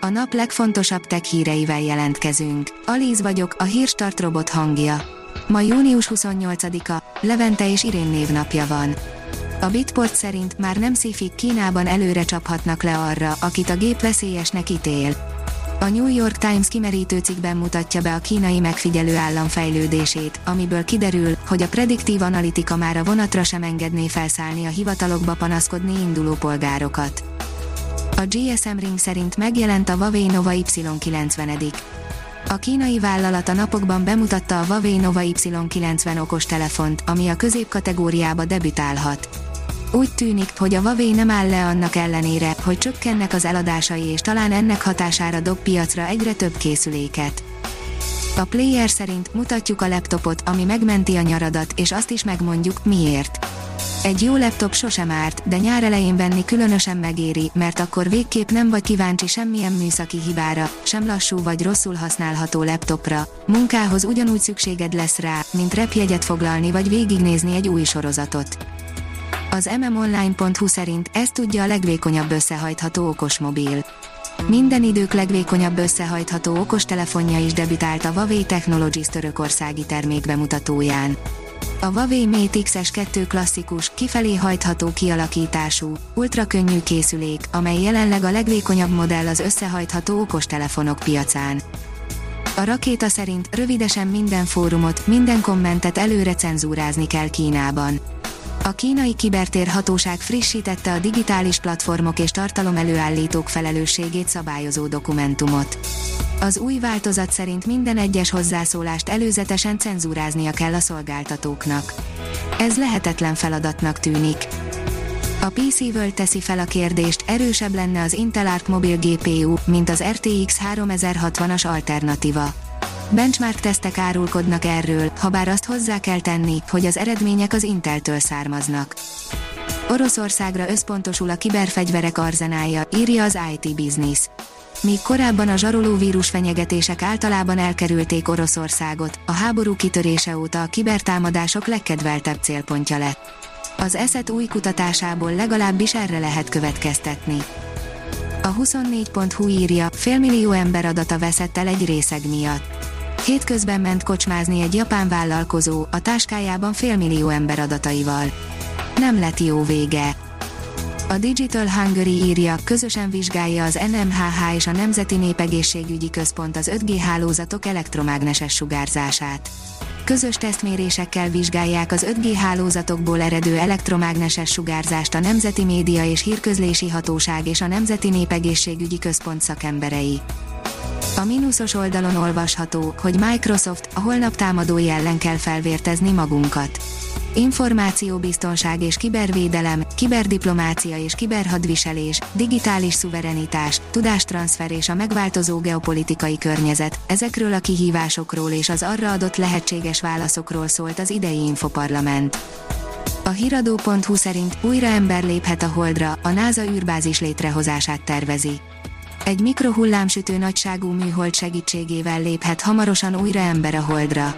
A nap legfontosabb tech híreivel jelentkezünk. Alíz vagyok, a hírstart robot hangja. Ma június 28-a, Levente és Irén névnapja van. A Bitport szerint már nem szifik Kínában előre csaphatnak le arra, akit a gép veszélyesnek ítél. A New York Times kimerítő cikkben mutatja be a kínai megfigyelő állam fejlődését, amiből kiderül, hogy a prediktív analitika már a vonatra sem engedné felszállni a hivatalokba panaszkodni induló polgárokat. A GSM Ring szerint megjelent a Huawei Nova Y90. A kínai vállalat a napokban bemutatta a Huawei Nova Y90 okostelefont, ami a középkategóriába debütálhat. Úgy tűnik, hogy a Huawei nem áll le annak ellenére, hogy csökkennek az eladásai és talán ennek hatására dob piacra egyre több készüléket. A player szerint mutatjuk a laptopot, ami megmenti a nyaradat, és azt is megmondjuk, miért. Egy jó laptop sosem árt, de nyár elején venni különösen megéri, mert akkor végképp nem vagy kíváncsi semmilyen műszaki hibára, sem lassú vagy rosszul használható laptopra. Munkához ugyanúgy szükséged lesz rá, mint repjegyet foglalni vagy végignézni egy új sorozatot. Az mmonline.hu szerint ez tudja a legvékonyabb összehajtható okosmobil. Minden idők legvékonyabb összehajtható okostelefonja is debütált a Huawei Technologies törökországi termékbemutatóján. A Huawei Mate XS2 klasszikus, kifelé hajtható kialakítású, ultrakönnyű készülék, amely jelenleg a legvékonyabb modell az összehajtható okostelefonok piacán. A rakéta szerint rövidesen minden fórumot, minden kommentet előre cenzúrázni kell Kínában. A kínai kibertér hatóság frissítette a digitális platformok és tartalom előállítók felelősségét szabályozó dokumentumot. Az új változat szerint minden egyes hozzászólást előzetesen cenzúráznia kell a szolgáltatóknak. Ez lehetetlen feladatnak tűnik. A PC World teszi fel a kérdést, erősebb lenne az Intel Arc mobil GPU, mint az RTX 3060-as alternatíva. Benchmark tesztek árulkodnak erről, ha bár azt hozzá kell tenni, hogy az eredmények az Inteltől származnak. Oroszországra összpontosul a kiberfegyverek arzenálja, írja az IT Business. Míg korábban a zsaroló vírus fenyegetések általában elkerülték Oroszországot, a háború kitörése óta a kibertámadások legkedveltebb célpontja lett. Az eszet új kutatásából legalábbis erre lehet következtetni. A 24.hu írja, félmillió ember adata veszett el egy részeg miatt. Hétközben ment kocsmázni egy japán vállalkozó, a táskájában félmillió ember adataival. Nem lett jó vége. A Digital Hungary írja, közösen vizsgálja az NMHH és a Nemzeti Népegészségügyi Központ az 5G hálózatok elektromágneses sugárzását. Közös tesztmérésekkel vizsgálják az 5G hálózatokból eredő elektromágneses sugárzást a Nemzeti Média és Hírközlési Hatóság és a Nemzeti Népegészségügyi Központ szakemberei. A mínuszos oldalon olvasható, hogy Microsoft a holnap támadói ellen kell felvértezni magunkat. Információbiztonság és kibervédelem, kiberdiplomácia és kiberhadviselés, digitális szuverenitás, tudástranszfer és a megváltozó geopolitikai környezet, ezekről a kihívásokról és az arra adott lehetséges válaszokról szólt az idei Infoparlament. A hiradó.hu szerint újra ember léphet a Holdra, a NASA űrbázis létrehozását tervezi. Egy mikrohullámsütő nagyságú műhold segítségével léphet hamarosan újra ember a Holdra.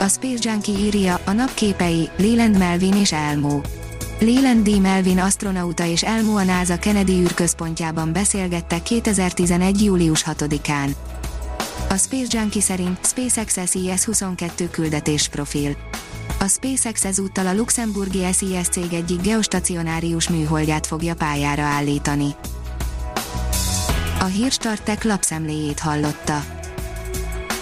A Space Junkie írja, a napképei, Leland Melvin és Elmo. Leland D. Melvin astronauta és Elmo a NASA Kennedy űrközpontjában beszélgettek 2011. július 6-án. A Space Junkie szerint SpaceX SES-22 küldetés profil. A SpaceX ezúttal a luxemburgi SES cég egyik geostacionárius műholdját fogja pályára állítani. A hírstartek lapszemléjét hallotta.